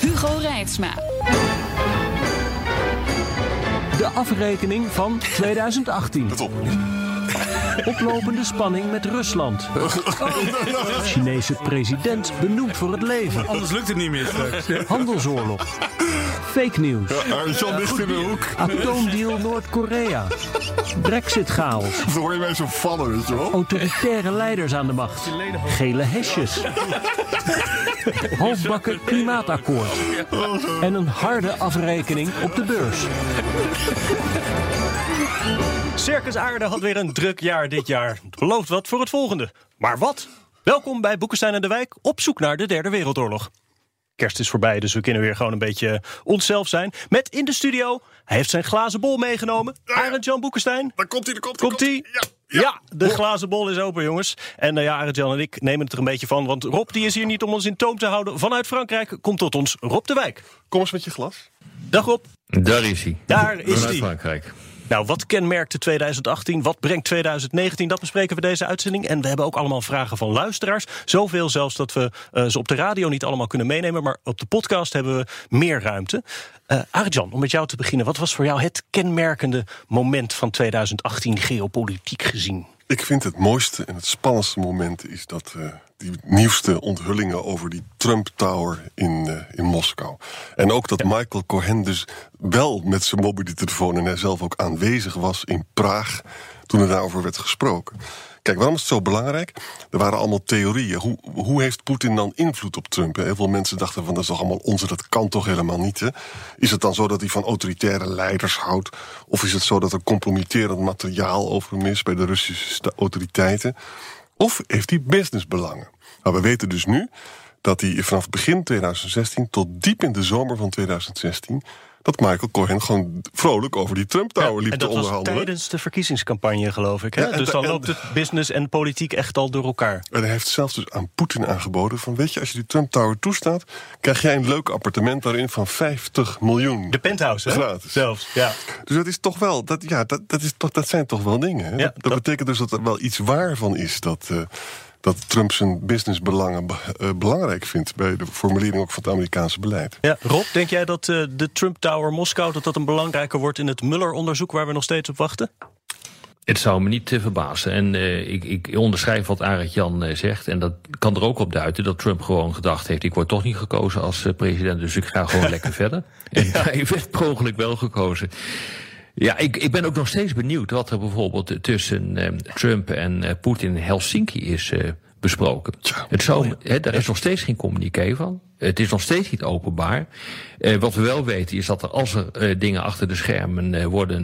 Hugo Reitsma. De afrekening van 2018. Oplopende spanning met Rusland. Chinese president benoemd voor het leven. Anders lukt het niet meer straks. Handelsoorlog. Fake news. Arjan ligt in de hoek. Atoomdeal Noord-Korea. Brexit-chaos. Dan hoor je mij zo vallen, weet je wel. Autoritaire leiders aan de macht. Gele hesjes. Halfbakken klimaatakkoord. En een harde afrekening op de beurs. Circus Aarde had weer een druk jaar dit jaar. Het belooft wat voor het volgende. Maar wat? Welkom bij Boekenstein en de Wijk op zoek naar de Derde Wereldoorlog. Kerst is voorbij, dus we kunnen weer gewoon een beetje onszelf zijn. Met in de studio, hij heeft zijn glazen bol meegenomen. Arend Jan Boekenstein. Daar komt hij, daar komt hij. Komt ie? Ja. Ja, de glazen bol is open, jongens. En uh, ja, Arend Jan en ik nemen het er een beetje van. Want Rob die is hier niet om ons in toom te houden. Vanuit Frankrijk komt tot ons Rob de Wijk. Kom eens met je glas. Dag Rob. Daar is hij. Daar is Vanuit hij. Frankrijk. Nou, wat kenmerkte 2018? Wat brengt 2019? Dat bespreken we deze uitzending. En we hebben ook allemaal vragen van luisteraars. Zoveel zelfs dat we uh, ze op de radio niet allemaal kunnen meenemen. Maar op de podcast hebben we meer ruimte. Uh, Arjan, om met jou te beginnen. Wat was voor jou het kenmerkende moment van 2018 geopolitiek gezien? Ik vind het mooiste en het spannendste moment is dat uh, die nieuwste onthullingen over die Trump Tower in, uh, in Moskou. En ook dat ja. Michael Cohen dus wel met zijn mobiele telefoon en hij zelf ook aanwezig was in Praag toen er daarover werd gesproken. Kijk, waarom is het zo belangrijk? Er waren allemaal theorieën. Hoe, hoe heeft Poetin dan invloed op Trump? Heel veel mensen dachten van dat is toch allemaal onzin, dat kan toch helemaal niet. Hè? Is het dan zo dat hij van autoritaire leiders houdt? Of is het zo dat er compromitterend materiaal over hem is bij de Russische autoriteiten? Of heeft hij businessbelangen? Nou, we weten dus nu dat hij vanaf begin 2016 tot diep in de zomer van 2016 dat Michael Cohen gewoon vrolijk over die Trump Tower ja, liep en te dat onderhandelen. was tijdens de verkiezingscampagne, geloof ik. Hè? Ja, dus dan loopt het business en politiek echt al door elkaar. En hij heeft zelfs dus aan Poetin aangeboden van... weet je, als je die Trump Tower toestaat... krijg jij een leuk appartement daarin van 50 miljoen. De penthouse, hè? Gratis. Zelfs, ja. Dus dat is toch wel, dat, ja, dat, dat, is toch, dat zijn toch wel dingen. Hè? Ja, dat, dat dat- betekent dus dat er wel iets waar van is... dat, eh, dat Trump zijn businessbelangen be- eh, belangrijk vindt... bij de formulering ook van het Amerikaanse beleid. ja. Rob, denk jij dat eh, de Trump Tower Moskou... dat dat een belangrijker wordt in het Mueller-onderzoek... waar we nog steeds op wachten? Het zou me niet eh, verbazen. En eh, ik, ik onderschrijf wat Arend Jan zegt. En dat kan er ook op duiden dat Trump gewoon gedacht heeft... ik word toch niet gekozen als president, dus ik ga gewoon lekker verder. En hij werd per ongeluk wel gekozen. Ja, ik, ik ben ook nog steeds benieuwd wat er bijvoorbeeld tussen eh, Trump en eh, Poetin in Helsinki is eh, besproken. Het zou, hè, daar is nog steeds geen communiqué van. Het is nog steeds niet openbaar. Eh, wat we wel weten is dat er als er eh, dingen achter de schermen eh, worden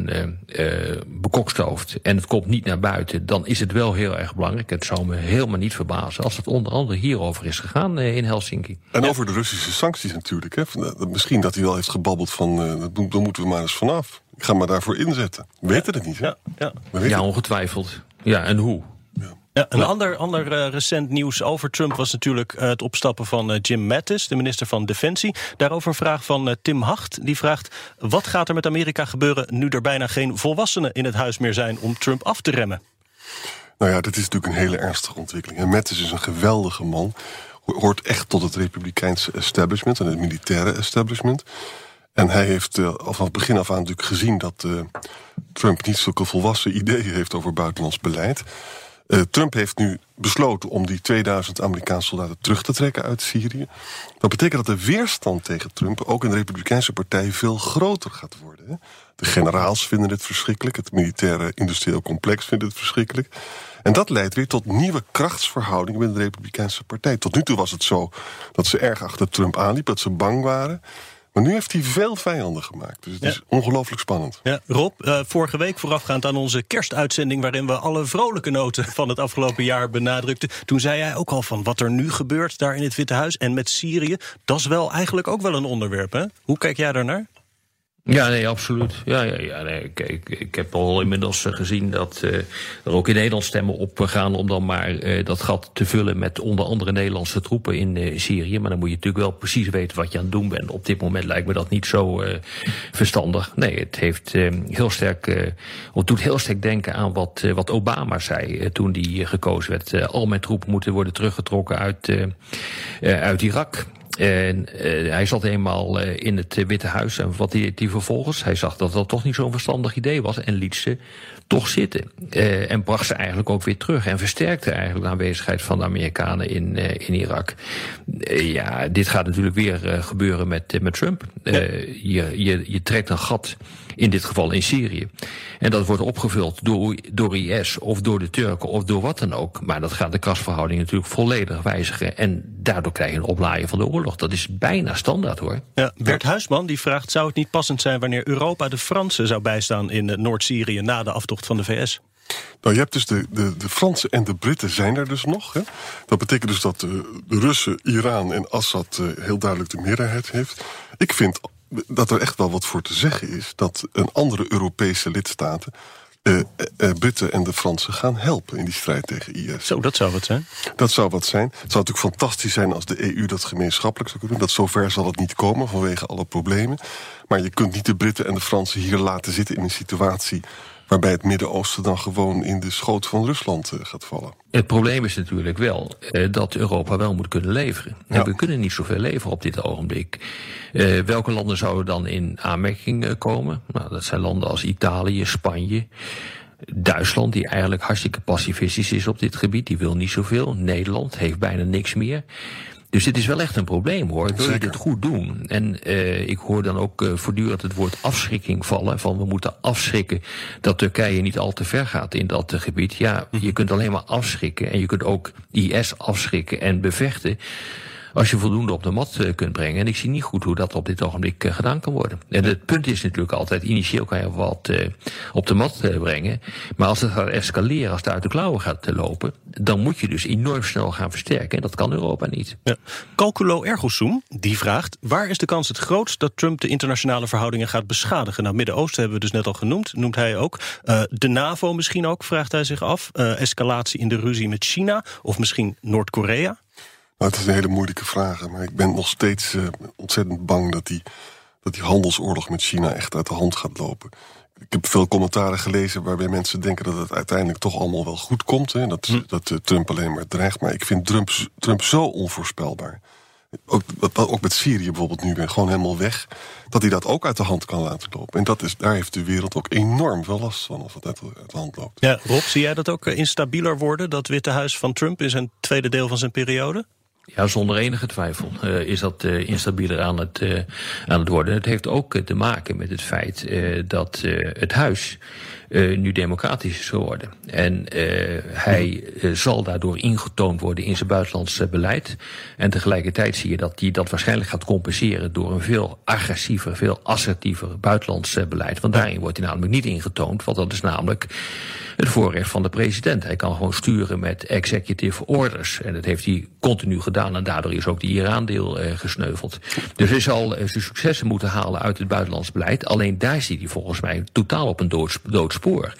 bekokstoofd en het komt niet naar buiten, dan is het wel heel erg belangrijk. Het zou me helemaal niet verbazen als het onder andere hierover is gegaan in Helsinki. En over de Russische sancties natuurlijk. Hè? Misschien dat hij wel heeft gebabbeld van... eh, daar moeten we maar eens vanaf. Ik ga me daarvoor inzetten. We weten het niet, hè? Ja, ja. We weten Ja, ongetwijfeld. Ja, en hoe? Ja, een ander, ander eh, recent nieuws over Trump was natuurlijk eh, het opstappen van eh, Jim Mattis, de minister van Defensie. Daarover een vraag van Tim Hacht. Die vraagt: wat gaat er met Amerika gebeuren nu er bijna geen volwassenen in het huis meer zijn om Trump af te remmen? Nou ja, dit is natuurlijk een hele ernstige ontwikkeling. En Mattis is een geweldige man. Ho- Hoort echt tot het republikeinse establishment en het militaire establishment. En hij heeft uh, vanaf het begin af aan natuurlijk gezien dat uh, Trump niet zulke volwassen ideeën heeft over buitenlands beleid. Uh, Trump heeft nu besloten om die 2000 Amerikaanse soldaten terug te trekken uit Syrië. Dat betekent dat de weerstand tegen Trump ook in de Republikeinse Partij veel groter gaat worden. De generaals vinden het verschrikkelijk, het militaire industrieel complex vindt het verschrikkelijk. En dat leidt weer tot nieuwe krachtsverhoudingen binnen de Republikeinse Partij. Tot nu toe was het zo dat ze erg achter Trump aanliep, dat ze bang waren. Maar nu heeft hij veel vijanden gemaakt. Dus het Ja. is ongelooflijk spannend. Ja, Rob, eh, vorige week voorafgaand aan onze kerstuitzending... waarin we alle vrolijke noten van het afgelopen jaar benadrukten... toen zei hij ook al van wat er nu gebeurt daar in het Witte Huis... en met Syrië, dat is wel eigenlijk ook wel een onderwerp, hè? Hoe kijk jij daarnaar? Ja, nee, absoluut. Ja, ja, ja nee, ik, ik, heb al inmiddels eh, gezien dat eh, er ook in Nederland stemmen op gaan om dan maar eh, dat gat te vullen met onder andere Nederlandse troepen in Syrië. Maar dan moet je natuurlijk wel precies weten wat je aan het doen bent. Op dit moment lijkt me dat niet zo verstandig. Nee, het heeft heel sterk, het doet heel sterk denken aan wat, wat Obama zei toen die gekozen werd. Al mijn troepen moeten worden teruggetrokken uit, uit Irak. En eh, hij zat eenmaal eh, in het Witte Huis. En wat hij die vervolgens, hij zag dat dat toch niet zo'n verstandig idee was. En liet ze toch zitten. Eh, en bracht ze eigenlijk ook weer terug. En versterkte eigenlijk de aanwezigheid van de Amerikanen in, in Irak. Ja, dit gaat natuurlijk weer gebeuren met, met Trump. Je, je, je trekt een gat. In dit geval in Syrië. En dat wordt opgevuld door, door IS of door de Turken of door wat dan ook. Maar dat gaat de krasverhouding natuurlijk volledig wijzigen. En daardoor krijg je een oplaaien van de oorlog. Dat is bijna standaard hoor. Ja, Bert Huisman die vraagt: zou het niet passend zijn wanneer Europa de Fransen zou bijstaan in eh, Noord-Syrië na de aftocht van de VS? Nou, je hebt dus de, de, de Fransen en de Britten zijn er dus nog. Hè? Dat betekent dus dat de, de Russen, Iran en Assad eh, heel duidelijk de meerderheid heeft. Ik vind dat er echt wel wat voor te zeggen is dat een andere Europese lidstaten. Eh, eh, Britten en de Fransen gaan helpen in die strijd tegen IS. Zo, dat zou wat zijn. Dat zou wat zijn. Het zou natuurlijk fantastisch zijn als de EU dat gemeenschappelijk zou kunnen doen. Dat zover zal het niet komen vanwege alle problemen. Maar je kunt niet de Britten en de Fransen hier laten zitten in een situatie waarbij het Midden-Oosten dan gewoon in de schoot van Rusland eh, gaat vallen. Het probleem is natuurlijk wel eh, dat Europa wel moet kunnen leveren. En Ja. we kunnen niet zoveel leveren op dit ogenblik. Eh, welke landen zouden dan in aanmerking komen? Nou, dat zijn landen als Italië, Spanje. Duitsland, die eigenlijk hartstikke pacifistisch is op dit gebied, die wil niet zoveel. Nederland heeft bijna niks meer. Dus dit is wel echt een probleem hoor. Wil je het goed doen? En eh, ik hoor dan ook eh, voortdurend het woord afschrikking vallen. Van we moeten afschrikken dat Turkije niet al te ver gaat in dat gebied. Ja, je kunt alleen maar afschrikken. En je kunt ook IS afschrikken en bevechten. Als je voldoende op de mat eh, kunt brengen. En ik zie niet goed hoe dat op dit ogenblik eh, gedaan kan worden. En het punt is natuurlijk altijd, initieel kan je wat eh, op de mat brengen. Maar als het gaat escaleren, als het uit de klauwen gaat lopen. Dan moet je dus enorm snel gaan versterken. En dat kan Europa niet. Ja. Calculo Ergosum die vraagt: waar is de kans het grootst dat Trump de internationale verhoudingen gaat beschadigen? Nou, Midden-Oosten hebben we dus net al genoemd, noemt hij ook. De NAVO misschien ook, vraagt hij zich af. Escalatie in de ruzie met China of misschien Noord-Korea? Nou, het is een hele moeilijke vraag, maar ik ben nog steeds eh, ontzettend bang dat die, dat die handelsoorlog met China echt uit de hand gaat lopen. Ik heb veel commentaren gelezen waarbij mensen denken dat het uiteindelijk toch allemaal wel goed komt. Hè, dat, dat eh, Trump alleen maar dreigt. Maar ik vind Trump, Trump zo onvoorspelbaar. Ook, ook met Syrië bijvoorbeeld nu weer gewoon helemaal weg. Dat hij dat ook uit de hand kan laten lopen. En dat is, daar heeft de wereld ook enorm veel last van als het uit, uit de hand loopt. Ja, Rob, zie jij dat ook eh, instabieler worden, dat Witte Huis van Trump in zijn tweede deel van zijn periode? Ja, zonder enige twijfel uh, is dat uh, instabieler aan het, uh, aan het worden. Het heeft ook te maken met het feit dat het huis nu democratisch is geworden. En hij zal daardoor ingetoond worden in zijn buitenlands beleid. En tegelijkertijd zie je dat hij dat waarschijnlijk gaat compenseren door een veel agressiever, veel assertiever buitenlands beleid. Want daarin wordt hij namelijk niet ingetoond, want dat is namelijk het voorrecht van de president. Hij kan gewoon sturen met executive orders. En dat heeft hij continu gedaan. En daardoor is ook die Iran-deel gesneuveld. Dus hij zal zijn successen moeten halen uit het buitenlands beleid. Alleen daar zit hij volgens mij totaal op een dood, dood spoor.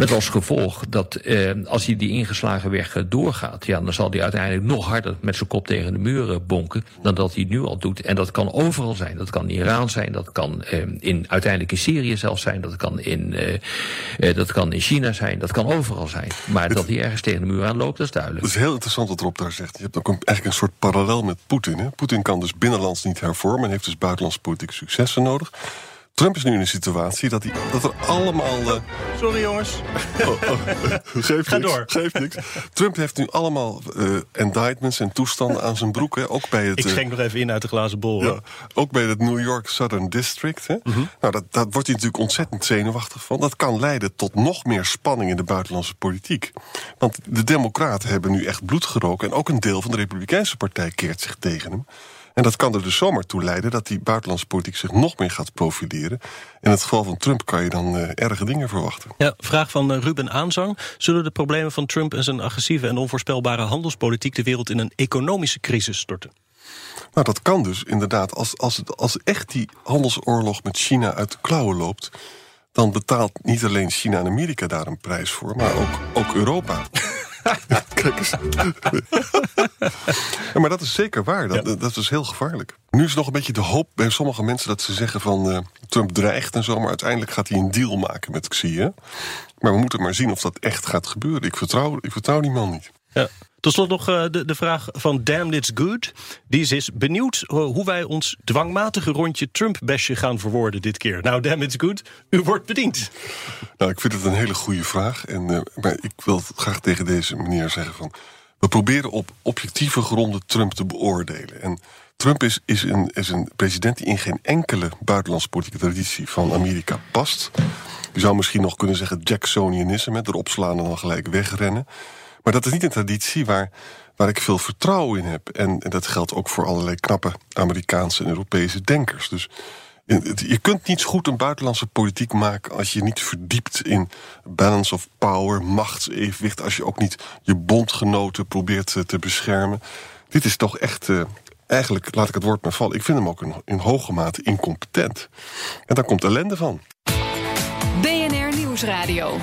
Met als gevolg dat eh, als hij die ingeslagen weg doorgaat, ja, dan zal hij uiteindelijk nog harder met zijn kop tegen de muren bonken dan dat hij nu al doet. En dat kan overal zijn. Dat kan in Iran zijn, dat kan eh, in, uiteindelijk in Syrië zelfs zijn, dat kan in, eh, dat kan in China zijn, dat kan overal zijn. Maar dat hij ergens tegen de muur aan loopt, dat is duidelijk. Het is heel interessant wat Rob daar zegt. Je hebt ook een, eigenlijk een soort parallel met Poetin. Poetin kan dus binnenlands niet hervormen en heeft dus buitenlands politieke successen nodig. Trump is nu in een situatie dat, hij, dat er allemaal. Uh... Sorry jongens. Oh, oh, geeft Ga niks, door. Geeft niks. Trump heeft nu allemaal uh, indictments en toestanden aan zijn broek. Hè. Ook bij het, Ik schenk nog even in uit de glazen bol. Ja, ook bij het New York Southern District. Hè. Mhm. Nou, dat, daar wordt hij natuurlijk ontzettend zenuwachtig van. Dat kan leiden tot nog meer spanning in de buitenlandse politiek. Want de Democraten hebben nu echt bloed geroken. En ook een deel van de Republikeinse partij keert zich tegen hem. En dat kan er dus zomaar toe leiden dat die buitenlandse politiek zich nog meer gaat profileren. In het geval van Trump kan je dan uh, erge dingen verwachten. Ja, vraag van uh, Ruben Aanzang. Zullen de problemen van Trump en zijn agressieve en onvoorspelbare handelspolitiek de wereld in een economische crisis storten? Nou, dat kan dus inderdaad. Als, als, als echt die handelsoorlog met China uit de klauwen loopt, dan betaalt niet alleen China en Amerika daar een prijs voor, maar ook, ook Europa. Kijk eens. ja, maar dat is zeker waar. Dat, dat is heel gevaarlijk. Nu is nog een beetje de hoop bij sommige mensen dat ze zeggen van uh, Trump dreigt en zo, maar uiteindelijk gaat hij een deal maken met Xi. Hè? Maar we moeten maar zien of dat echt gaat gebeuren. Ik vertrouw, ik vertrouw die man niet. Ja. Tot slot nog uh, de, de vraag van Damn It's Good. Die is, benieuwd uh, hoe wij ons dwangmatige rondje Trump-besje gaan verwoorden dit keer. Nou, Damn It's Good, u wordt bediend. Nou, ik vind het een hele goede vraag. En, uh, maar ik wil graag tegen deze meneer zeggen van... we proberen op objectieve gronden Trump te beoordelen. En Trump is, is, een, is een president die in geen enkele buitenlandse politieke traditie van Amerika past. Je zou misschien nog kunnen zeggen Jacksonianisme, erop slaan en dan gelijk wegrennen. Maar dat is niet een traditie waar, waar ik veel vertrouwen in heb. En, en dat geldt ook voor allerlei knappe Amerikaanse en Europese denkers. Dus je kunt niet goed een buitenlandse politiek maken als je niet verdiept in balance of power, machtsevenwicht, als je ook niet je bondgenoten probeert te beschermen. Dit is toch echt, uh, eigenlijk, laat ik het woord maar vallen, ik vind hem ook in, in hoge mate incompetent. En daar komt ellende van. BNR Nieuwsradio.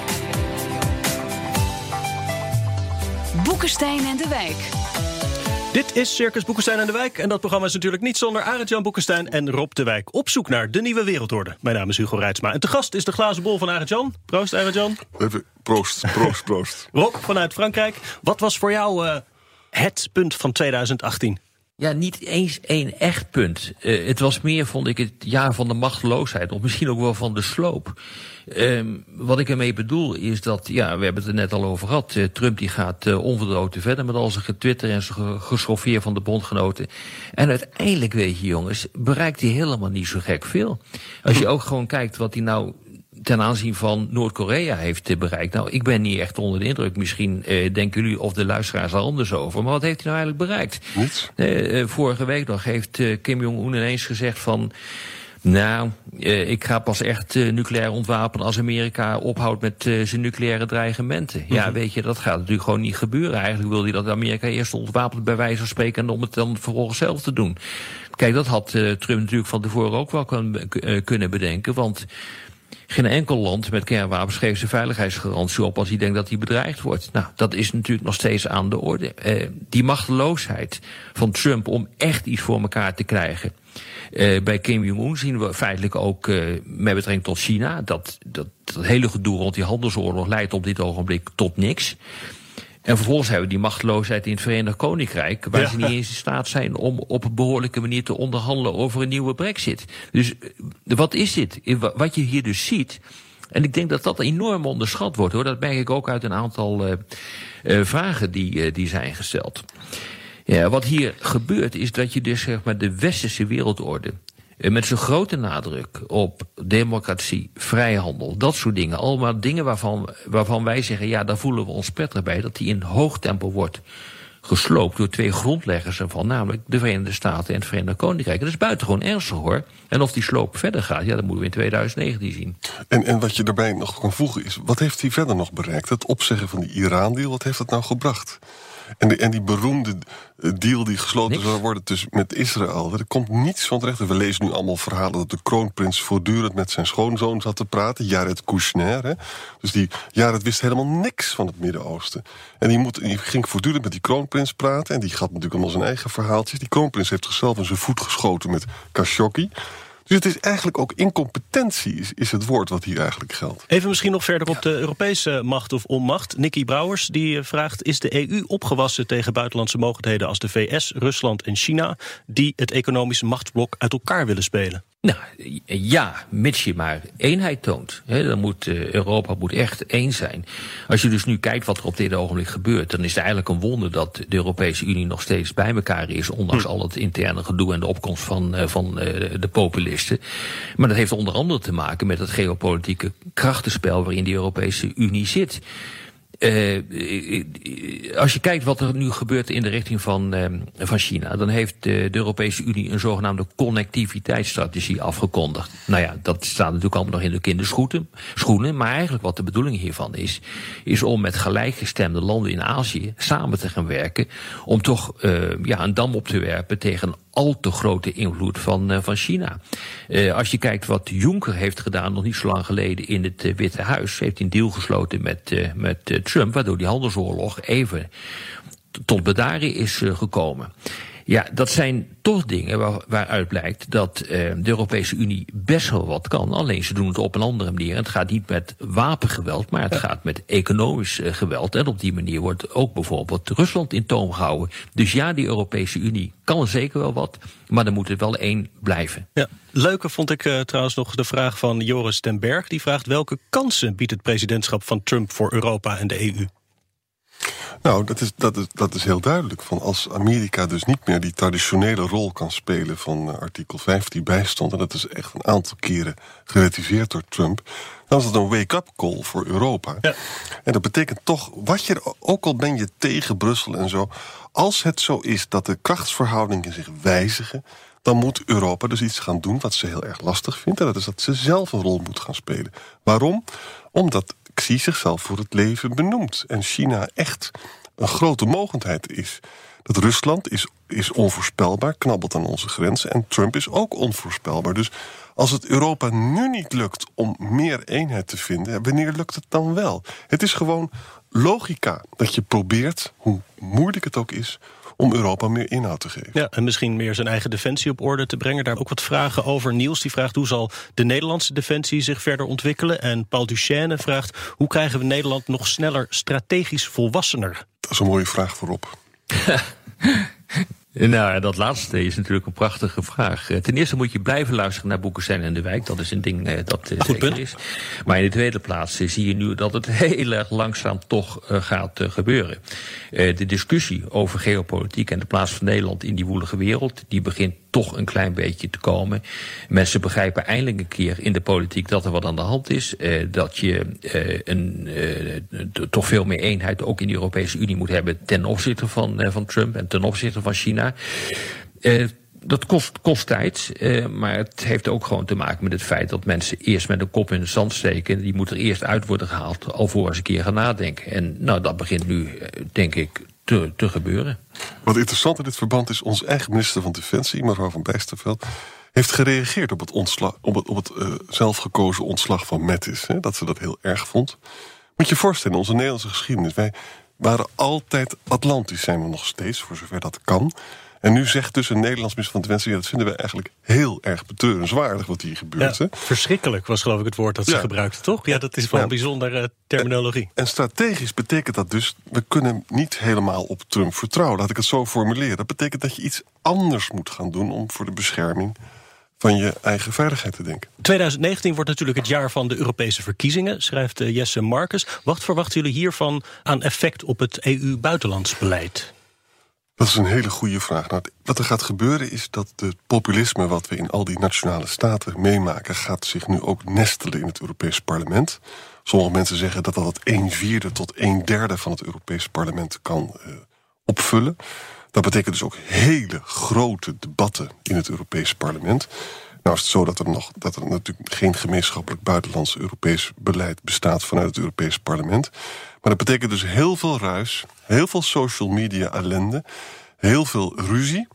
Boekenstein en de Wijk. Dit is Circus Boekenstein en de Wijk. En dat programma is natuurlijk niet zonder Arend-Jan Boekenstein en Rob de Wijk. Op zoek naar de nieuwe wereldorde. Mijn naam is Hugo Reitsma. En te gast is de glazen bol van Arend-Jan. Proost, Arend-Jan. Even proost, proost, proost. Rob vanuit Frankrijk. Wat was voor jou uh, het punt van 2018? Ja, niet eens één echt punt. Uh, het was meer, vond ik, het jaar van de machteloosheid. Of misschien ook wel van de sloop. Um, wat ik ermee bedoel is dat, ja, we hebben het er net al over gehad. Uh, Trump die gaat uh, onverdroten verder met al zijn getwitter en zijn geschoffeer van de bondgenoten. En uiteindelijk, weet je jongens, bereikt hij helemaal niet zo gek veel. Als je ook gewoon kijkt wat hij nou ten aanzien van Noord-Korea heeft bereikt. Nou, ik ben niet echt onder de indruk. Misschien uh, denken jullie of de luisteraars er anders over. Maar wat heeft hij nou eigenlijk bereikt? Niets. Uh, vorige week nog heeft uh, Kim Jong-un ineens gezegd van... Nou, uh, ik ga pas echt uh, nucleair ontwapenen als Amerika ophoudt met uh, zijn nucleaire dreigementen. Ja, weet je, dat gaat natuurlijk gewoon niet gebeuren. Eigenlijk wil hij dat Amerika eerst ontwapent bij wijze van spreken en om het dan vervolgens zelf te doen. Kijk, dat had Trump natuurlijk van tevoren ook wel kun, kunnen bedenken, want geen enkel land met kernwapens geeft zijn veiligheidsgarantie op als hij denkt dat hij bedreigd wordt. Nou, dat is natuurlijk nog steeds aan de orde. Uh, die machteloosheid van Trump om echt iets voor elkaar te krijgen. Uh, bij Kim Jong-un zien we feitelijk ook uh, met betrekking tot China dat, dat dat hele gedoe rond die handelsoorlog leidt op dit ogenblik tot niks. En vervolgens hebben we die machteloosheid in het Verenigd Koninkrijk, waar ja. ze niet eens in staat zijn om op een behoorlijke manier te onderhandelen over een nieuwe brexit. Dus wat is dit? Wat je hier dus ziet. En ik denk dat dat enorm onderschat wordt hoor. Dat merk ik ook uit een aantal uh, uh, vragen die, uh, die zijn gesteld. Ja, wat hier gebeurt is dat je dus zeg maar de westerse wereldorde met zo'n grote nadruk op democratie, vrijhandel, dat soort dingen. Allemaal dingen waarvan, waarvan wij zeggen, ja, daar voelen we ons prettig bij. Dat die in hoog tempo wordt gesloopt door twee grondleggers ervan, namelijk de Verenigde Staten en het Verenigd Koninkrijk. Dat is buitengewoon ernstig hoor. En of die sloop verder gaat, ja, dat moeten we in 2019 zien. En, en wat je daarbij nog kan voegen is, wat heeft hij verder nog bereikt? Het opzeggen van die Iran-deal, wat heeft dat nou gebracht? En, de, en die beroemde deal die gesloten niks. zou worden tussen, met Israël. Er komt niets van terecht. We lezen nu allemaal verhalen dat de kroonprins voortdurend met zijn schoonzoon zat te praten. Jared Kushner. Hè? Dus die Jared wist helemaal niks van het Midden-Oosten. En die, moet, die ging voortdurend met die kroonprins praten. En die gaat natuurlijk allemaal zijn eigen verhaaltjes. Die kroonprins heeft zichzelf in zijn voet geschoten met Khashoggi. Dus het is eigenlijk ook incompetentie, is, is het woord wat hier eigenlijk geldt. Even misschien nog verder op de Europese macht of onmacht. Nicky Brouwers die vraagt: Is de EU opgewassen tegen buitenlandse mogelijkheden als de VS, Rusland en China, die het economische machtsblok uit elkaar willen spelen? Nou ja, mits je maar eenheid toont. He, dan moet uh, Europa moet echt één zijn. Als je dus nu kijkt wat er op dit ogenblik gebeurt, dan is het eigenlijk een wonder dat de Europese Unie nog steeds bij elkaar is, ondanks hm. al het interne gedoe en de opkomst van, uh, van uh, de populisten. Maar dat heeft onder andere te maken met het geopolitieke krachtenspel waarin de Europese Unie zit. Uh, als je kijkt wat er nu gebeurt in de richting van, uh, van China, dan heeft de, Europese Unie een zogenaamde connectiviteitsstrategie afgekondigd. Nou ja, dat staat natuurlijk allemaal nog in de kinderschoenen. Schoenen, maar eigenlijk wat de bedoeling hiervan is, is om met gelijkgestemde landen in Azië samen te gaan werken. Om toch uh, ja, een dam op te werpen tegen al te grote invloed van, uh, van China. Uh, als je kijkt wat Juncker heeft gedaan nog niet zo lang geleden in het uh, Witte Huis, heeft hij een deal gesloten met, met Trump, waardoor die handelsoorlog even tot bedaren is gekomen. Ja, dat zijn toch dingen waar, waaruit blijkt dat uh, de Europese Unie best wel wat kan. Alleen ze doen het op een andere manier. En het gaat niet met wapengeweld, maar het gaat met economisch uh, geweld. En op die manier wordt ook bijvoorbeeld Rusland in toom gehouden. Dus ja, die Europese Unie kan zeker wel wat, maar er moet er wel één blijven. Ja. Leuke vond ik uh, trouwens nog de vraag van Joris ten Berg. Die vraagt welke kansen biedt het presidentschap van Trump voor Europa en de EU? Nou, dat is, dat, is, dat is heel duidelijk. Van als Amerika dus niet meer die traditionele rol kan spelen van uh, artikel 5 die bijstond, en dat is echt een aantal keren geretiveerd door Trump, dan is dat een wake-up call voor Europa. Ja. En dat betekent toch, wat je, ook al ben je tegen Brussel en zo, als het zo is dat de krachtsverhoudingen zich wijzigen, dan moet Europa dus iets gaan doen wat ze heel erg lastig vindt. En dat is dat ze zelf een rol moet gaan spelen. Waarom? Omdat Zichzelf voor het leven benoemt. En China echt een grote mogendheid is. Dat Rusland is, is onvoorspelbaar, knabbelt aan onze grenzen. En Trump is ook onvoorspelbaar. Dus als het Europa nu niet lukt om meer eenheid te vinden, wanneer lukt het dan wel? Het is gewoon logica dat je probeert, hoe moeilijk het ook is, om Europa meer inhoud te geven. Ja, en misschien meer zijn eigen defensie op orde te brengen. Daar ook wat vragen over. Niels die vraagt hoe zal de Nederlandse defensie zich verder ontwikkelen? En Paul Duchesne vraagt hoe krijgen we Nederland nog sneller strategisch volwassener? Dat is een mooie vraag voorop. Nou, dat laatste is natuurlijk een prachtige vraag. Eh, ten eerste moet je blijven luisteren naar Boekestein en de Wijk. Dat is een ding eh, dat uh, zeker is. Maar in de tweede plaats zie je nu dat het heel erg langzaam toch gaat gebeuren. de discussie over geopolitiek en de plaats van Nederland in die woelige wereld... die begint toch een klein beetje te komen. Mensen begrijpen eindelijk een keer in de politiek dat er wat aan de hand is. dat je een, toch veel meer eenheid ook in de Europese Unie moet hebben... ten opzichte van, van Trump en ten opzichte van China. Dat kost, kost tijd, uh, maar het heeft ook gewoon te maken met het feit dat mensen eerst met een kop in de zand steken. Die moet er eerst uit worden gehaald, alvorens een keer gaan nadenken. En nou, dat begint nu, eh, denk ik, te, te gebeuren. Wat interessant in dit verband is, onze eigen minister van Defensie, mevrouw van Bijsterveld, heeft gereageerd op het, ontslag, op het, op het uh, zelfgekozen ontslag van Mattis. Hè, dat ze dat heel erg vond. Moet je voorstellen, onze Nederlandse geschiedenis. Wij waren altijd Atlantisch, zijn we nog steeds, voor zover dat kan. En nu zegt dus een Nederlands minister van Defensie... dat vinden we eigenlijk heel erg betreurenswaardig wat hier gebeurt. Ja, verschrikkelijk was geloof ik het woord dat ze gebruikten, toch? Ja, dat is wel een bijzondere terminologie. En, en, strategisch betekent dat dus... we kunnen niet helemaal op Trump vertrouwen. Laat ik het zo formuleren. Dat betekent dat je iets anders moet gaan doen... om voor de bescherming van je eigen veiligheid te denken. 2019 wordt natuurlijk het jaar van de Europese verkiezingen, schrijft eh, Jesse Marcus. Wat verwachten jullie hiervan aan effect op het EU-buitenlandsbeleid? Dat is een hele goede vraag. Nou, wat er gaat gebeuren is dat het populisme wat we in al die nationale staten meemaken, gaat zich nu ook nestelen in het Europees parlement. Sommige mensen zeggen dat dat een vierde tot een derde van het Europees parlement kan uh, opvullen. Dat betekent dus ook hele grote debatten in het Europees parlement. Nou is het zo dat er, nog, dat er natuurlijk geen gemeenschappelijk buitenlands Europees beleid bestaat vanuit het Europees parlement. Maar dat betekent dus heel veel ruis, heel veel social media ellende, heel veel ruzie.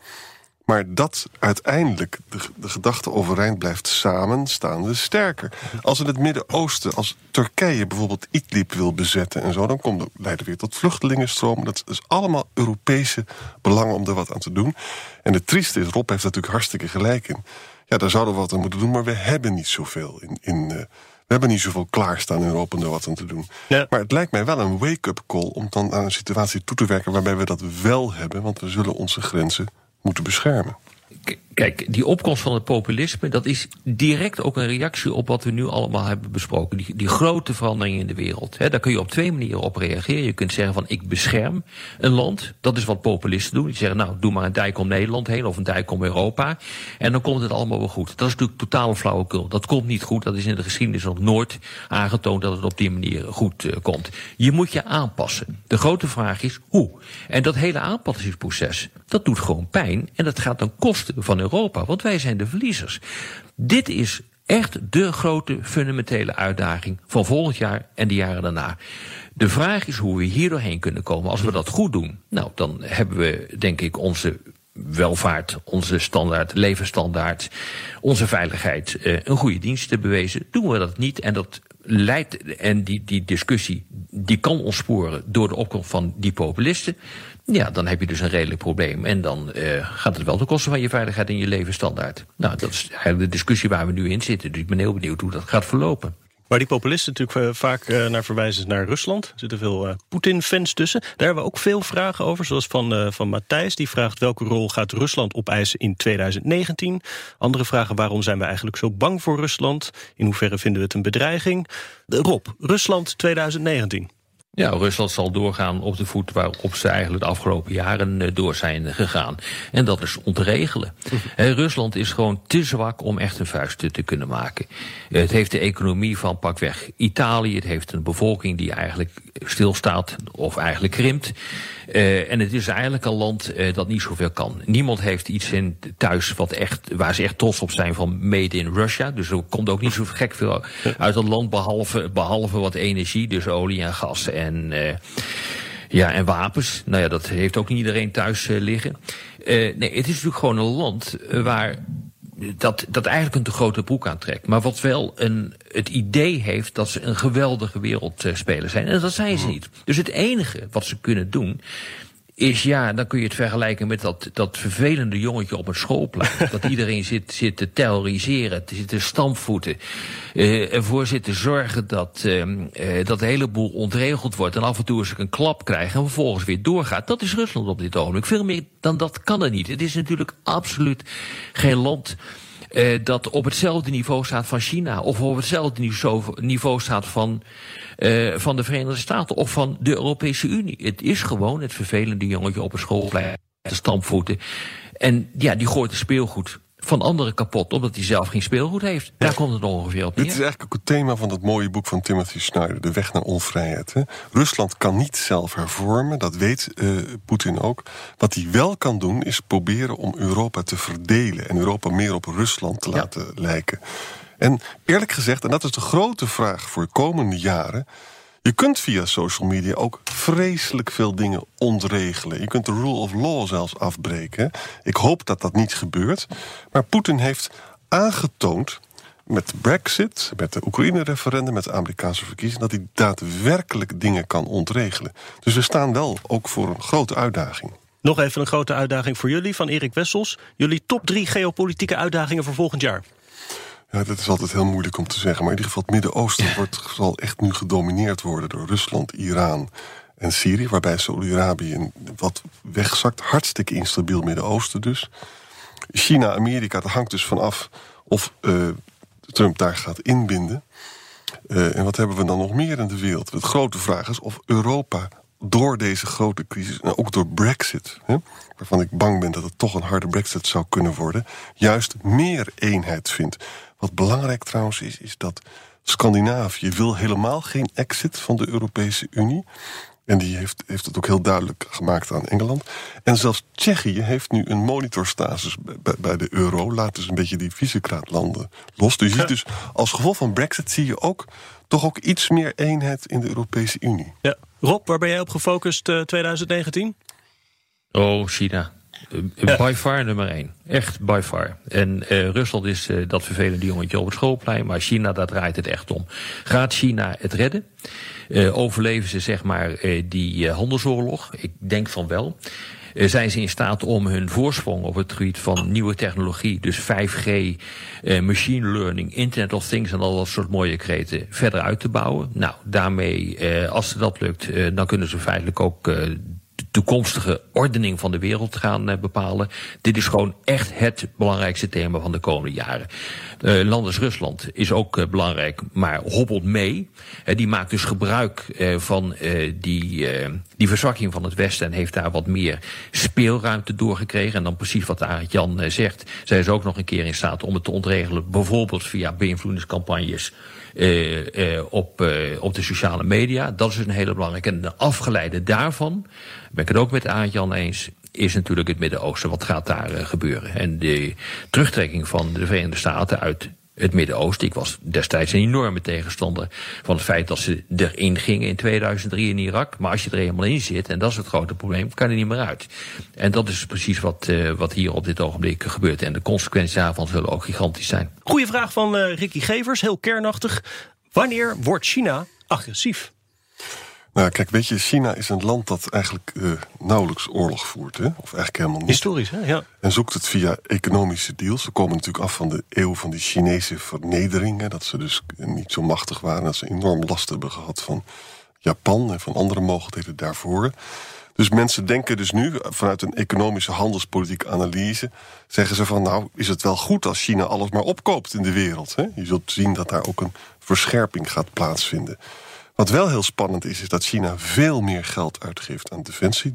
Maar dat uiteindelijk de, gedachte overeind blijft samen, staan we sterker. Als in het Midden-Oosten, als Turkije bijvoorbeeld Idlib wil bezetten en zo, dan komt, leidt weer tot vluchtelingenstromen. Dat is allemaal Europese belangen om er wat aan te doen. En het trieste is, Rob heeft natuurlijk hartstikke gelijk in. Ja, daar zouden we wat aan moeten doen, maar we hebben niet zoveel in. in uh, we hebben niet zoveel klaarstaan in Europa om er wat aan te doen. Ja. Maar het lijkt mij wel een wake-up call om dan aan een situatie toe te werken waarbij we dat wel hebben, want we zullen onze grenzen moeten beschermen. Kijk, die opkomst van het populisme, dat is direct ook een reactie op wat we nu allemaal hebben besproken. Die, die grote veranderingen in de wereld. Daar kun je op twee manieren op reageren. Je kunt zeggen van ik bescherm een land. Dat is wat populisten doen. Die zeggen nou doe maar een dijk om Nederland heen of een dijk om Europa. En dan komt het allemaal wel goed. Dat is natuurlijk totale flauwekul. Dat komt niet goed. Dat is in de geschiedenis nog nooit aangetoond dat het op die manier goed uh, komt. Je moet je aanpassen. De grote vraag is hoe. En dat hele aanpassingsproces, dat doet gewoon pijn. En dat gaat ten koste van Europa, want wij zijn de verliezers. Dit is echt de grote fundamentele uitdaging van volgend jaar en de jaren daarna. De vraag is hoe we hier doorheen kunnen komen. Als we dat goed doen, nou, dan hebben we, denk ik, onze welvaart, onze standaard, levensstandaard, onze veiligheid eh, een goede dienst te bewezen. Doen we dat niet en dat leidt, en die, die discussie, die kan ontsporen door de opkomst van die populisten. Ja, dan heb je dus een redelijk probleem. En dan uh, gaat het wel ten koste van je veiligheid en je levensstandaard. Nou, dat is eigenlijk de discussie waar we nu in zitten. Dus ik ben heel benieuwd hoe dat gaat verlopen. Waar die populisten natuurlijk eh, vaak uh, naar verwijzen naar Rusland. Er zitten veel uh, Poetin-fans tussen. Daar hebben we ook veel vragen over. Zoals van, uh, van Matthijs. Die vraagt welke rol gaat Rusland opeisen in 2019. Andere vragen waarom zijn we eigenlijk zo bang voor Rusland? In hoeverre vinden we het een bedreiging? Rob, Rusland 2019. Ja, Rusland zal doorgaan op de voet waarop ze eigenlijk de afgelopen jaren door zijn gegaan. En dat is ontregelen. He, Rusland is gewoon te zwak om echt een vuist te kunnen maken. Het heeft de economie van pakweg Italië. Het heeft een bevolking die eigenlijk stilstaat of eigenlijk krimpt. Uh, en het is eigenlijk een land uh, dat niet zoveel kan. Niemand heeft iets in thuis wat echt, waar ze echt trots op zijn van made in Russia. Dus er komt ook niet zo gek veel uit het land behalve, behalve wat energie, dus olie en gas en... Uh, ja, en wapens. Nou ja, dat heeft ook niet iedereen thuis uh, liggen. Uh, nee, het is natuurlijk gewoon een land waar dat, dat eigenlijk een te grote broek aantrekt. Maar wat wel een, het idee heeft dat ze een geweldige wereldspeler zijn. En dat zijn ze niet. Dus het enige wat ze kunnen doen is ja, dan kun je het vergelijken met dat, dat vervelende jongetje op een schoolplein. dat iedereen zit, zit te terroriseren, zit te stampvoeten. Uh, ervoor zit te zorgen dat, uh, uh, dat de hele boel ontregeld wordt. En af en toe eens een klap krijgen en vervolgens weer doorgaat. Dat is Rusland op dit ogenblik. Veel meer dan dat kan er niet. Het is natuurlijk absoluut geen land uh, dat op hetzelfde niveau staat van China. Of op hetzelfde niveau staat van, uh, van de Verenigde Staten. Of van de Europese Unie. Het is gewoon het vervelende jongetje op een schoolplein. De stampvoeten. En ja, die gooit het speelgoed van anderen kapot, omdat hij zelf geen speelgoed heeft. Daar komt het ongeveer op neer. Dit is eigenlijk ook het thema van het mooie boek van Timothy Snyder, De Weg naar Onvrijheid. Hè? Rusland kan niet zelf hervormen, dat weet uh, Poetin ook. Wat hij wel kan doen, is proberen om Europa te verdelen... en Europa meer op Rusland te ja. laten lijken. En eerlijk gezegd, en dat is de grote vraag voor de komende jaren... Je kunt via social media ook vreselijk veel dingen ontregelen. Je kunt de rule of law zelfs afbreken. Ik hoop dat dat niet gebeurt. Maar Poetin heeft aangetoond met Brexit, met de Oekraïne-referendum, met de Amerikaanse verkiezingen, dat hij daadwerkelijk dingen kan ontregelen. Dus we staan wel ook voor een grote uitdaging. Nog even een grote uitdaging voor jullie van Erik Wessels. Jullie top drie geopolitieke uitdagingen voor volgend jaar. Ja, dat is altijd heel moeilijk om te zeggen. Maar in ieder geval, het Midden-Oosten wordt, zal echt nu gedomineerd worden door Rusland, Iran en Syrië. Waarbij Saudi-Arabië wat wegzakt. Hartstikke instabiel Midden-Oosten dus. China, Amerika, dat hangt dus vanaf of uh, Trump daar gaat inbinden. Uh, en wat hebben we dan nog meer in de wereld? De grote vraag is of Europa door deze grote crisis, en ook door Brexit, hè, waarvan ik bang ben dat het toch een harde Brexit zou kunnen worden, juist meer eenheid vindt. Wat belangrijk trouwens is, is dat Scandinavië wil helemaal geen exit van de Europese Unie. En die heeft, heeft het ook heel duidelijk gemaakt aan Engeland. En zelfs Tsjechië heeft nu een monitorstatus bij, bij de euro. Laat dus een beetje die Visegrad-landen los. Dus je ziet dus als gevolg van Brexit zie je ook toch ook iets meer eenheid in de Europese Unie. Ja. Rob, waar ben jij op gefocust uh, 2019? Oh, China. Uh, by far nummer één. Echt by far. En uh, Rusland is uh, dat vervelende jongetje op het schoolplein, maar China, daar draait het echt om. Gaat China het redden? Uh, overleven ze zeg maar die handelsoorlog? Ik denk van wel. zijn ze in staat om hun voorsprong op het gebied van nieuwe technologie, dus 5G, machine learning, Internet of Things en al dat soort mooie kreten, verder uit te bouwen? Nou, daarmee, als ze dat lukt, dan kunnen ze feitelijk ook toekomstige ordening van de wereld gaan uh, bepalen. Dit is gewoon echt het belangrijkste thema van de komende jaren. Uh, Rusland is ook uh, belangrijk, maar hobbelt mee. die maakt dus gebruik van die, die verzwakking van het Westen en heeft daar wat meer speelruimte doorgekregen. En dan precies wat Arend Jan zegt. Zij is ook nog een keer in staat om het te ontregelen, bijvoorbeeld via beïnvloedingscampagnes op, uh, op de sociale media. Dat is een hele belangrijke. En de afgeleide daarvan, ben ik het ook met Aart-Jan eens, is natuurlijk het Midden-Oosten. Wat gaat daar gebeuren? En de terugtrekking van de Verenigde Staten uit het Midden-Oosten. Ik was destijds een enorme tegenstander van het feit dat ze erin gingen in 2003 in Irak. Maar als je er helemaal in zit, en dat is het grote probleem, kan je niet meer uit. En dat is precies wat, uh, wat hier op dit ogenblik gebeurt. En de consequenties daarvan zullen ook gigantisch zijn. Goeie vraag van uh, Ricky Gevers, heel kernachtig. Wanneer wordt China agressief? Nou, kijk, weet je, China is een land dat eigenlijk uh, nauwelijks oorlog voert. Hè? Of eigenlijk helemaal niet. Historisch, hè? Ja. En zoekt het via economische deals. Ze komen natuurlijk af van de eeuw van die Chinese vernedering. Hè? Dat ze dus niet zo machtig waren. Dat ze enorm last hebben gehad van Japan en van andere mogelijkheden daarvoor. Dus mensen denken dus nu, vanuit een economische handelspolitieke analyse... zeggen ze van, nou, is het wel goed als China alles maar opkoopt in de wereld? Hè? Je zult zien dat daar ook een verscherping gaat plaatsvinden. Wat wel heel spannend is, is dat China veel meer geld uitgeeft aan defensie. 10%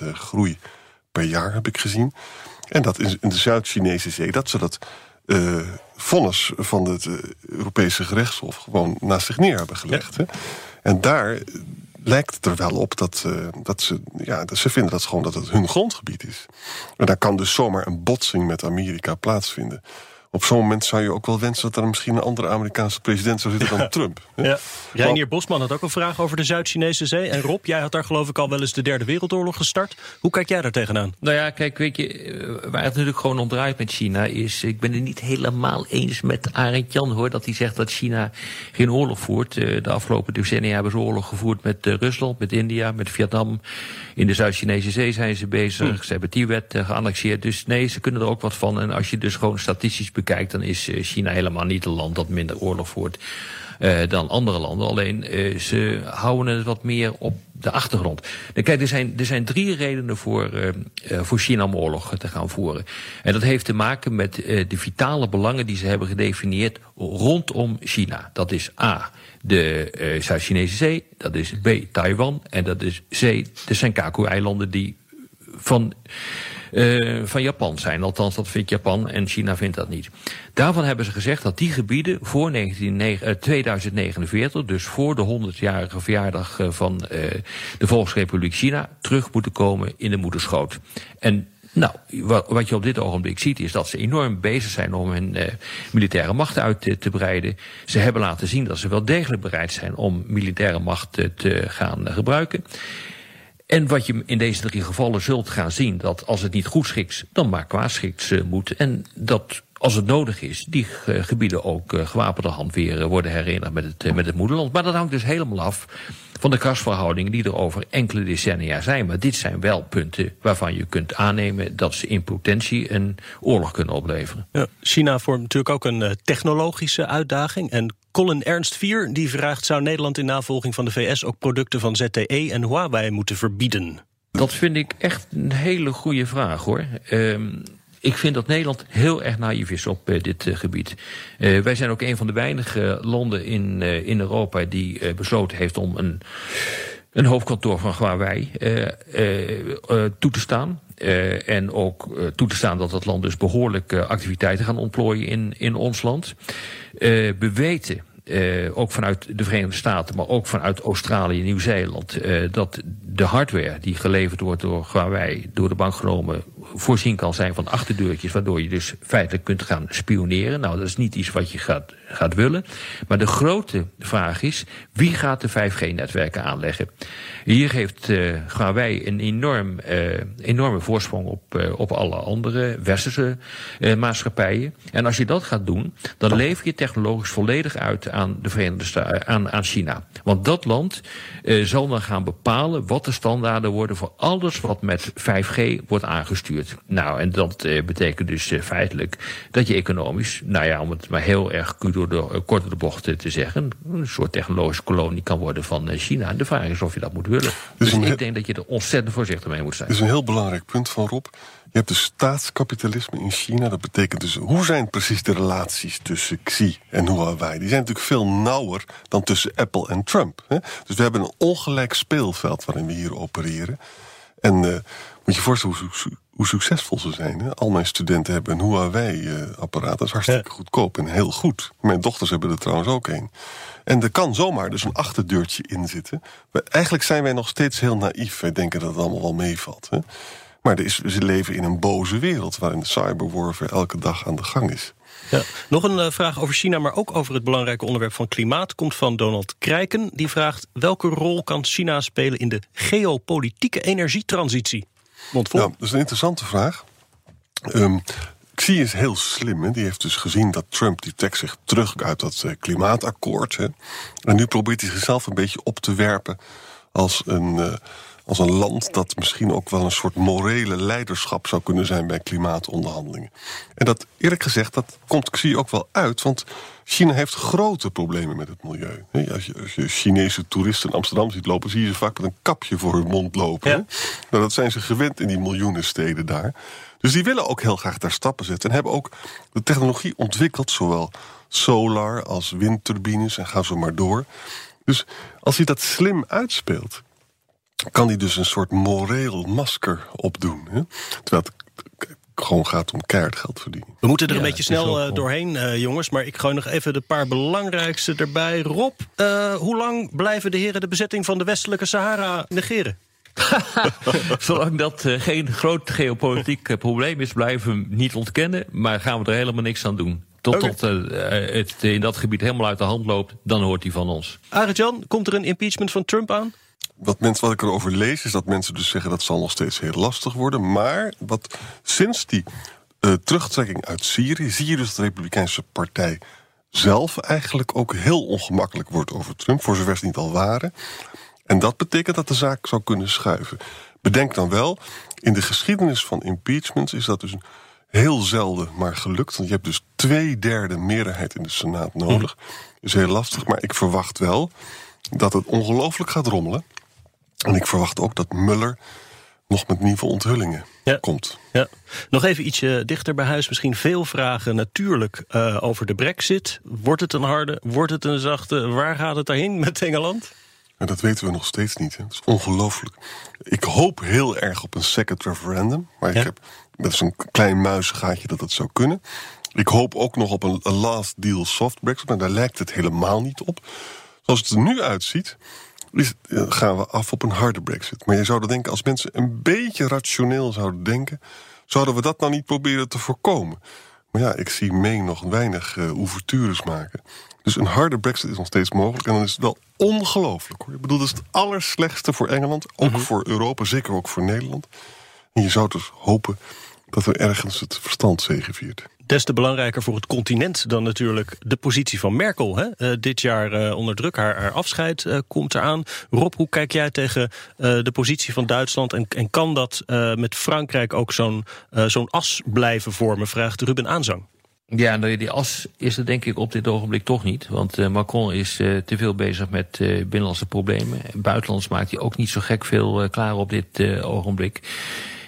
eh, groei per jaar heb ik gezien. En dat in de Zuid-Chinese zee, dat ze dat uh, vonnis van het uh, Europese gerechtshof gewoon naast zich neer hebben gelegd. Hè? En daar lijkt het er wel op dat, uh, dat ze, ja, dat ze vinden dat, gewoon dat het hun grondgebied is. En daar kan dus zomaar een botsing met Amerika plaatsvinden op zo'n moment zou je ook wel wensen dat er misschien een andere Amerikaanse president zou zitten dan Trump. Ja. Reinier Bosman had ook een vraag over de Zuid-Chinese Zee. En Rob, jij had daar geloof ik al wel eens de Derde Wereldoorlog gestart. Hoe kijk jij daar tegenaan? Nou ja, kijk, weet je, eh, waar het natuurlijk gewoon om draait met China is... ik ben het niet helemaal eens met Arend Jan, hoor... dat hij zegt dat China geen oorlog voert. Eh, de afgelopen decennia hebben ze oorlog gevoerd met eh, Rusland, met India, met Vietnam. In de Zuid-Chinese Zee zijn ze bezig. Hmm. Ze hebben Tibet geannexeerd. Dus nee, ze kunnen er ook wat van. En als je dus gewoon statistisch bekijkt, dan is eh, China helemaal niet een land dat minder oorlog voert. Uh, dan andere landen. Alleen uh, ze houden het wat meer op de achtergrond. Nou, kijk, er zijn, er zijn drie redenen voor, voor China om oorlog te gaan voeren. En dat heeft te maken met de vitale belangen die ze hebben gedefinieerd rondom China. Dat is A, de Zuid-Chinese Zee. Dat is B, Taiwan. En dat is C, de Senkaku-eilanden die van uh, van Japan zijn. Althans, dat vindt Japan en China vindt dat niet. Daarvan hebben ze gezegd dat die gebieden voor 19, 2049, dus voor de 100-jarige verjaardag uh, van uh, de Volksrepubliek China, terug moeten komen in de moederschoot. En nou, wat, je op dit ogenblik ziet is dat ze enorm bezig zijn om hun uh, militaire macht uit te, breiden. Ze hebben laten zien dat ze wel degelijk bereid zijn om militaire macht te gaan gebruiken. En wat je in deze drie gevallen zult gaan zien, dat als het niet goed schiks, dan maar kwaadschiks uh, moet. En dat als het nodig is, die uh, gebieden ook uh, gewapende hand weer worden herinnerd met het, met het moederland. Maar dat hangt dus helemaal af van de krachtsverhoudingen die er over enkele decennia zijn. Maar dit zijn wel punten waarvan je kunt aannemen dat ze in potentie een oorlog kunnen opleveren. Ja, China vormt natuurlijk ook een technologische uitdaging. En Colin Ernst 4 die vraagt: zou Nederland in navolging van de VS ook producten van ZTE en Huawei moeten verbieden? Dat vind ik echt een hele goede vraag hoor. Um, ik vind dat Nederland heel erg naïef is op uh, dit uh, gebied. Uh, wij zijn ook een van de weinige landen in, in Europa die besloten heeft om een, een hoofdkantoor van Huawei toe te staan. En ook toe te staan dat dat land dus behoorlijk activiteiten gaan ontplooien in, in ons land. we weten ook vanuit de Verenigde Staten, maar ook vanuit Australië Nieuw-Zeeland, dat de hardware die geleverd wordt door Huawei, door de bank genomen, voorzien kan zijn van achterdeurtjes, waardoor je dus feitelijk kunt gaan spioneren. Nou, dat is niet iets wat je gaat, gaat willen. Maar de grote vraag is, wie gaat de 5G-netwerken aanleggen? Hier heeft uh, Huawei een enorm, uh, enorme voorsprong op, uh, op alle andere westerse maatschappijen. En als je dat gaat doen, dan lever je technologisch volledig uit aan de Verenigde Staten, aan, aan China. Want dat land zal dan gaan bepalen wat de standaarden worden voor alles wat met 5G wordt aangestuurd. Nou, en dat betekent dus feitelijk dat je economisch, nou ja, om het maar heel erg door de, kort door de bocht te zeggen, een soort technologische kolonie kan worden van China. De vraag is of je dat moet willen. Dus, ik denk dat je er ontzettend voorzichtig mee moet zijn. Dat is een heel belangrijk punt van Rob. Je hebt de staatskapitalisme in China. Dat betekent dus, hoe zijn precies de relaties tussen Xi en Huawei? Die zijn natuurlijk veel nauwer dan tussen Apple en Trump. Hè? Dus we hebben een ongelijk speelveld waarin we hier opereren. En uh, moet je voorstellen hoe, hoe succesvol ze zijn. Hè? Al mijn studenten hebben een Huawei-apparaat. Dat is hartstikke goedkoop en heel goed. Mijn dochters hebben er trouwens ook een. En er kan zomaar dus een achterdeurtje in zitten. Maar eigenlijk zijn wij nog steeds heel naïef. Wij denken dat het allemaal wel meevalt. Hè? Maar er is, we leven in een boze wereld waarin de cyberwarfare elke dag aan de gang is. Ja. Nog een uh, vraag over China, maar ook over het belangrijke onderwerp van klimaat. Komt van Donald Krijken. Die vraagt: welke rol kan China spelen in de geopolitieke energietransitie? Mondvol. Nou, dat is een interessante vraag. Um, Xi is heel slim. Die heeft dus gezien dat Trump die trekt zich terug uit dat uh, klimaatakkoord. En nu probeert hij zichzelf een beetje op te werpen als een. Uh, als een land dat misschien ook wel een soort morele leiderschap zou kunnen zijn bij klimaatonderhandelingen. En dat eerlijk gezegd, dat komt Xi ook wel uit, want China heeft grote problemen met het milieu. Als je, als je Chinese toeristen in Amsterdam ziet lopen, zie je ze vaak met een kapje voor hun mond lopen. Nou, dat zijn ze gewend in die miljoenen steden daar. Dus die willen ook heel graag daar stappen zetten. En hebben ook de technologie ontwikkeld, zowel solar als windturbines en gaan zo maar door. Dus als hij dat slim uitspeelt, kan hij dus een soort moreel masker opdoen. Hè? Terwijl het gewoon gaat om keihard geld verdienen. We moeten er een beetje snel uh, doorheen, uh, jongens. Maar ik gooi nog even de paar belangrijkste erbij. Rob, uh, hoe lang blijven de heren de bezetting van de westelijke Sahara negeren? Zolang dat geen groot geopolitiek probleem is, blijven we niet ontkennen. Maar gaan we er helemaal niks aan doen. Tot, tot het in dat gebied helemaal uit de hand loopt, dan hoort hij van ons. Arend-Jan, komt er een impeachment van Trump aan? Wat, mensen, wat ik erover lees, is dat mensen dus zeggen dat zal nog steeds heel lastig worden. Maar wat sinds die uh, terugtrekking uit Syrië zie je dus dat de Republikeinse Partij zelf eigenlijk ook heel ongemakkelijk wordt over Trump, voor zover ze niet al waren. En dat betekent dat de zaak zou kunnen schuiven. Bedenk dan wel, in de geschiedenis van impeachments is dat dus heel zelden maar gelukt. Want je hebt dus twee derde meerderheid in de Senaat nodig. Dat is heel lastig, maar ik verwacht wel dat het ongelooflijk gaat rommelen. En ik verwacht ook dat Muller nog met nieuwe onthullingen komt. Ja. Nog even ietsje dichter bij huis. Misschien veel vragen natuurlijk uh, over de brexit. Wordt het een harde, wordt het een zachte? Waar gaat het daarheen met Engeland? En dat weten we nog steeds niet. Hè. Dat is ongelooflijk. Ik hoop heel erg op een second referendum. Maar ik heb met zo'n klein muizengaatje dat het zou kunnen. Ik hoop ook nog op een, een last deal soft brexit. Maar daar lijkt het helemaal niet op. Zoals het er nu uitziet gaan we af op een harde brexit. Maar je zou denken, als mensen een beetje rationeel zouden denken... zouden we dat nou niet proberen te voorkomen? Maar ja, ik zie mee nog weinig uh, ouvertures maken. Dus een harde brexit is nog steeds mogelijk. En dan is het wel ongelooflijk hoor. Ik bedoel, dat is het allerslechtste voor Engeland. Ook mhm. voor Europa, zeker ook voor Nederland. En je zou dus hopen dat er ergens het verstand zegeviert. Des te belangrijker voor het continent dan natuurlijk de positie van Merkel. Hè? Uh, dit jaar uh, onder druk, haar, haar afscheid uh, komt eraan. Rob, hoe kijk jij tegen de positie van Duitsland? En, en kan dat met Frankrijk ook zo'n zo'n as blijven vormen? Vraagt Ruben Aanzang. Ja, die as is er denk ik op dit ogenblik toch niet. Want Macron is te veel bezig met binnenlandse problemen. Buitenlands maakt hij ook niet zo gek veel klaar op dit ogenblik.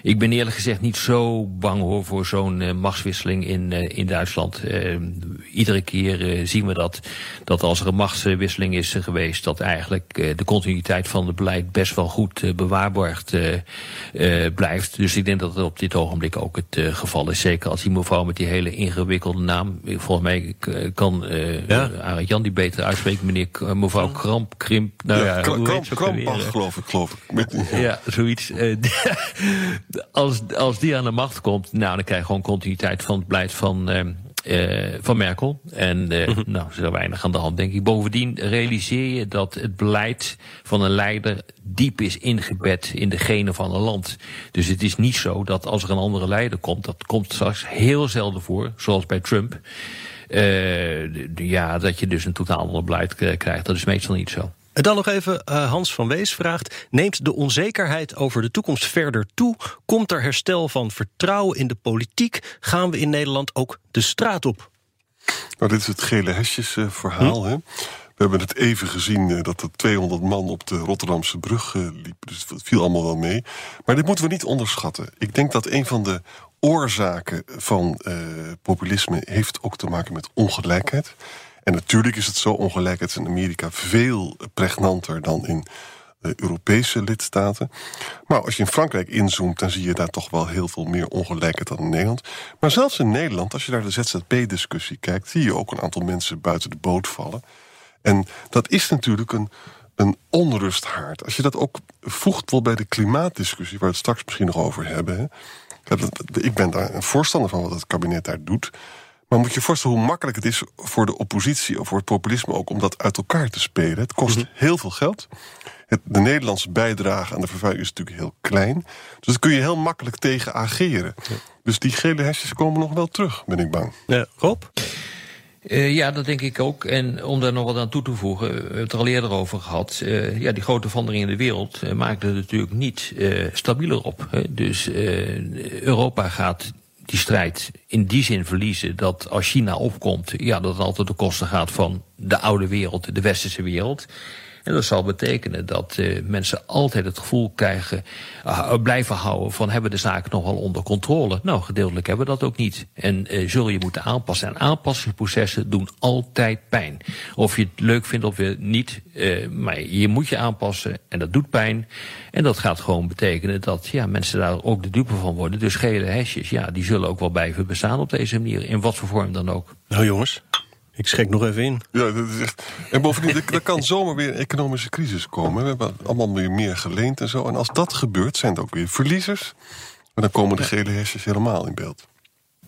Ik ben eerlijk gezegd niet zo bang hoor voor zo'n uh, machtswisseling in, uh, in Duitsland. Uh, iedere keer zien we dat, dat als er een machtswisseling is geweest, dat eigenlijk de continuïteit van het beleid best wel goed bewaarborgd blijft. Dus ik denk dat het op dit ogenblik ook het geval is. Zeker als die mevrouw met die hele ingewikkelde naam, volgens mij kan ja. Jan die beter uitspreken, meneer mevrouw Kramp, Krimp. Nou ja, ja Kramp, Krampach geloof ik, geloof ik. ja, zoiets als, als die aan de macht komt, nou, dan krijg je gewoon continuïteit van het beleid van, uh, van Merkel. En uh, nou, is er weinig aan de hand, denk ik. Bovendien realiseer je dat het beleid van een leider diep is ingebed in de genen van een land. Dus het is niet zo dat als er een andere leider komt, dat komt straks heel zelden voor, zoals bij Trump. Uh, ja, dat je dus een totaal ander beleid krijgt. Dat is meestal niet zo. Dan nog even, uh, Hans van Wees vraagt... neemt de onzekerheid over de toekomst verder toe? Komt er herstel van vertrouwen in de politiek? Gaan we in Nederland ook de straat op? Nou, dit is het gele hesjes-verhaal, hm? hè? We hebben het even gezien uh, dat er 200 man op de Rotterdamse brug liepen. Dus het viel allemaal wel mee. Maar dit moeten we niet onderschatten. Ik denk dat een van de oorzaken van populisme heeft ook te maken met ongelijkheid. En natuurlijk is het zo, ongelijkheid in Amerika veel pregnanter dan in de Europese lidstaten. Maar als je in Frankrijk inzoomt, dan zie je daar toch wel heel veel meer ongelijkheid dan in Nederland. Maar zelfs in Nederland, als je naar de ZZP-discussie kijkt, zie je ook een aantal mensen buiten de boot vallen. En dat is natuurlijk een, een onrusthaard. Als je dat ook voegt wel bij de klimaatdiscussie, waar we het straks misschien nog over hebben. Ik ben daar een voorstander van wat het kabinet daar doet. Maar moet je je voorstellen hoe makkelijk het is voor de oppositie of voor het populisme ook om dat uit elkaar te spelen. Het kost mhm. heel veel geld. Het, de Nederlandse bijdrage aan de vervuiling is natuurlijk heel klein. Dus daar kun je heel makkelijk tegen ageren. Dus die gele hesjes komen nog wel terug, ben ik bang. Ja, Rob? Uh, ja, dat denk ik ook. En om daar nog wat aan toe te voegen, we hebben het er al eerder over gehad. Uh, ja, die grote veranderingen in de wereld uh, maakten het natuurlijk niet stabieler op. Hè. Dus Europa gaat die strijd in die zin verliezen dat als China opkomt, ja, dat het altijd de kosten gaat van de oude wereld, de westerse wereld. En dat zal betekenen dat uh, mensen altijd het gevoel krijgen, uh, blijven houden van hebben de nog wel onder controle. Nou, gedeeltelijk hebben we dat ook niet. En uh, zul je moeten aanpassen. En aanpassingsprocessen doen altijd pijn. Of je het leuk vindt of weer niet, maar je moet je aanpassen en dat doet pijn. En dat gaat gewoon betekenen dat ja, mensen daar ook de dupe van worden. Dus gele hesjes, ja, die zullen ook wel blijven bestaan op deze manier. In wat voor vorm dan ook. Nou jongens, ik schenk nog even in. Ja, dat is echt... En bovendien, er kan zomaar weer een economische crisis komen. We hebben allemaal weer meer geleend en zo. En als dat gebeurt, zijn er ook weer verliezers. Maar dan komen de gele hersens helemaal in beeld.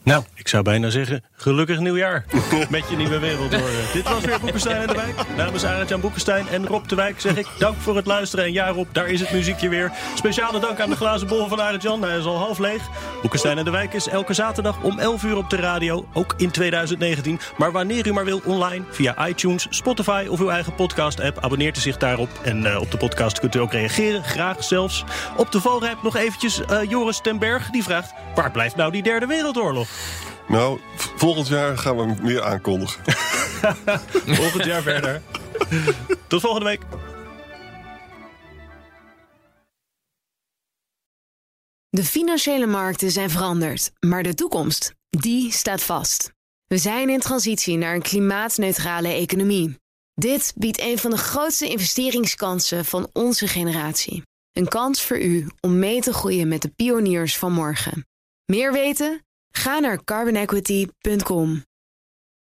Nou, ik zou bijna zeggen, gelukkig nieuwjaar. Met je nieuwe wereldorde. Dit was weer Boekenstein en de Wijk. Namens Arend-Jan Boekenstein en Rob de Wijk zeg ik dank voor het luisteren. En ja Rob, daar is het muziekje weer. Speciale dank aan de glazen bol van Arend-Jan. Hij is al half leeg. Boekenstein en de Wijk is elke zaterdag om 11 uur op de radio. Ook in 2019. Maar wanneer u maar wil online, via iTunes, Spotify of uw eigen podcast-app. Abonneert u zich daarop. En uh, op de podcast kunt u ook reageren. Graag zelfs. Op de valrijp nog eventjes uh, Joris ten Berg. Die vraagt, waar blijft nou die derde wereldoorlog? Nou, volgend jaar gaan we meer aankondigen. volgend jaar verder. Tot volgende week. De financiële markten zijn veranderd, maar de toekomst, die staat vast. We zijn in transitie naar een klimaatneutrale economie. Dit biedt een van de grootste investeringskansen van onze generatie. Een kans voor u om mee te groeien met de pioniers van morgen. Meer weten? Ga naar carbonequity.com.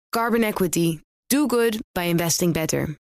Carbon Equity. Do good by investing better.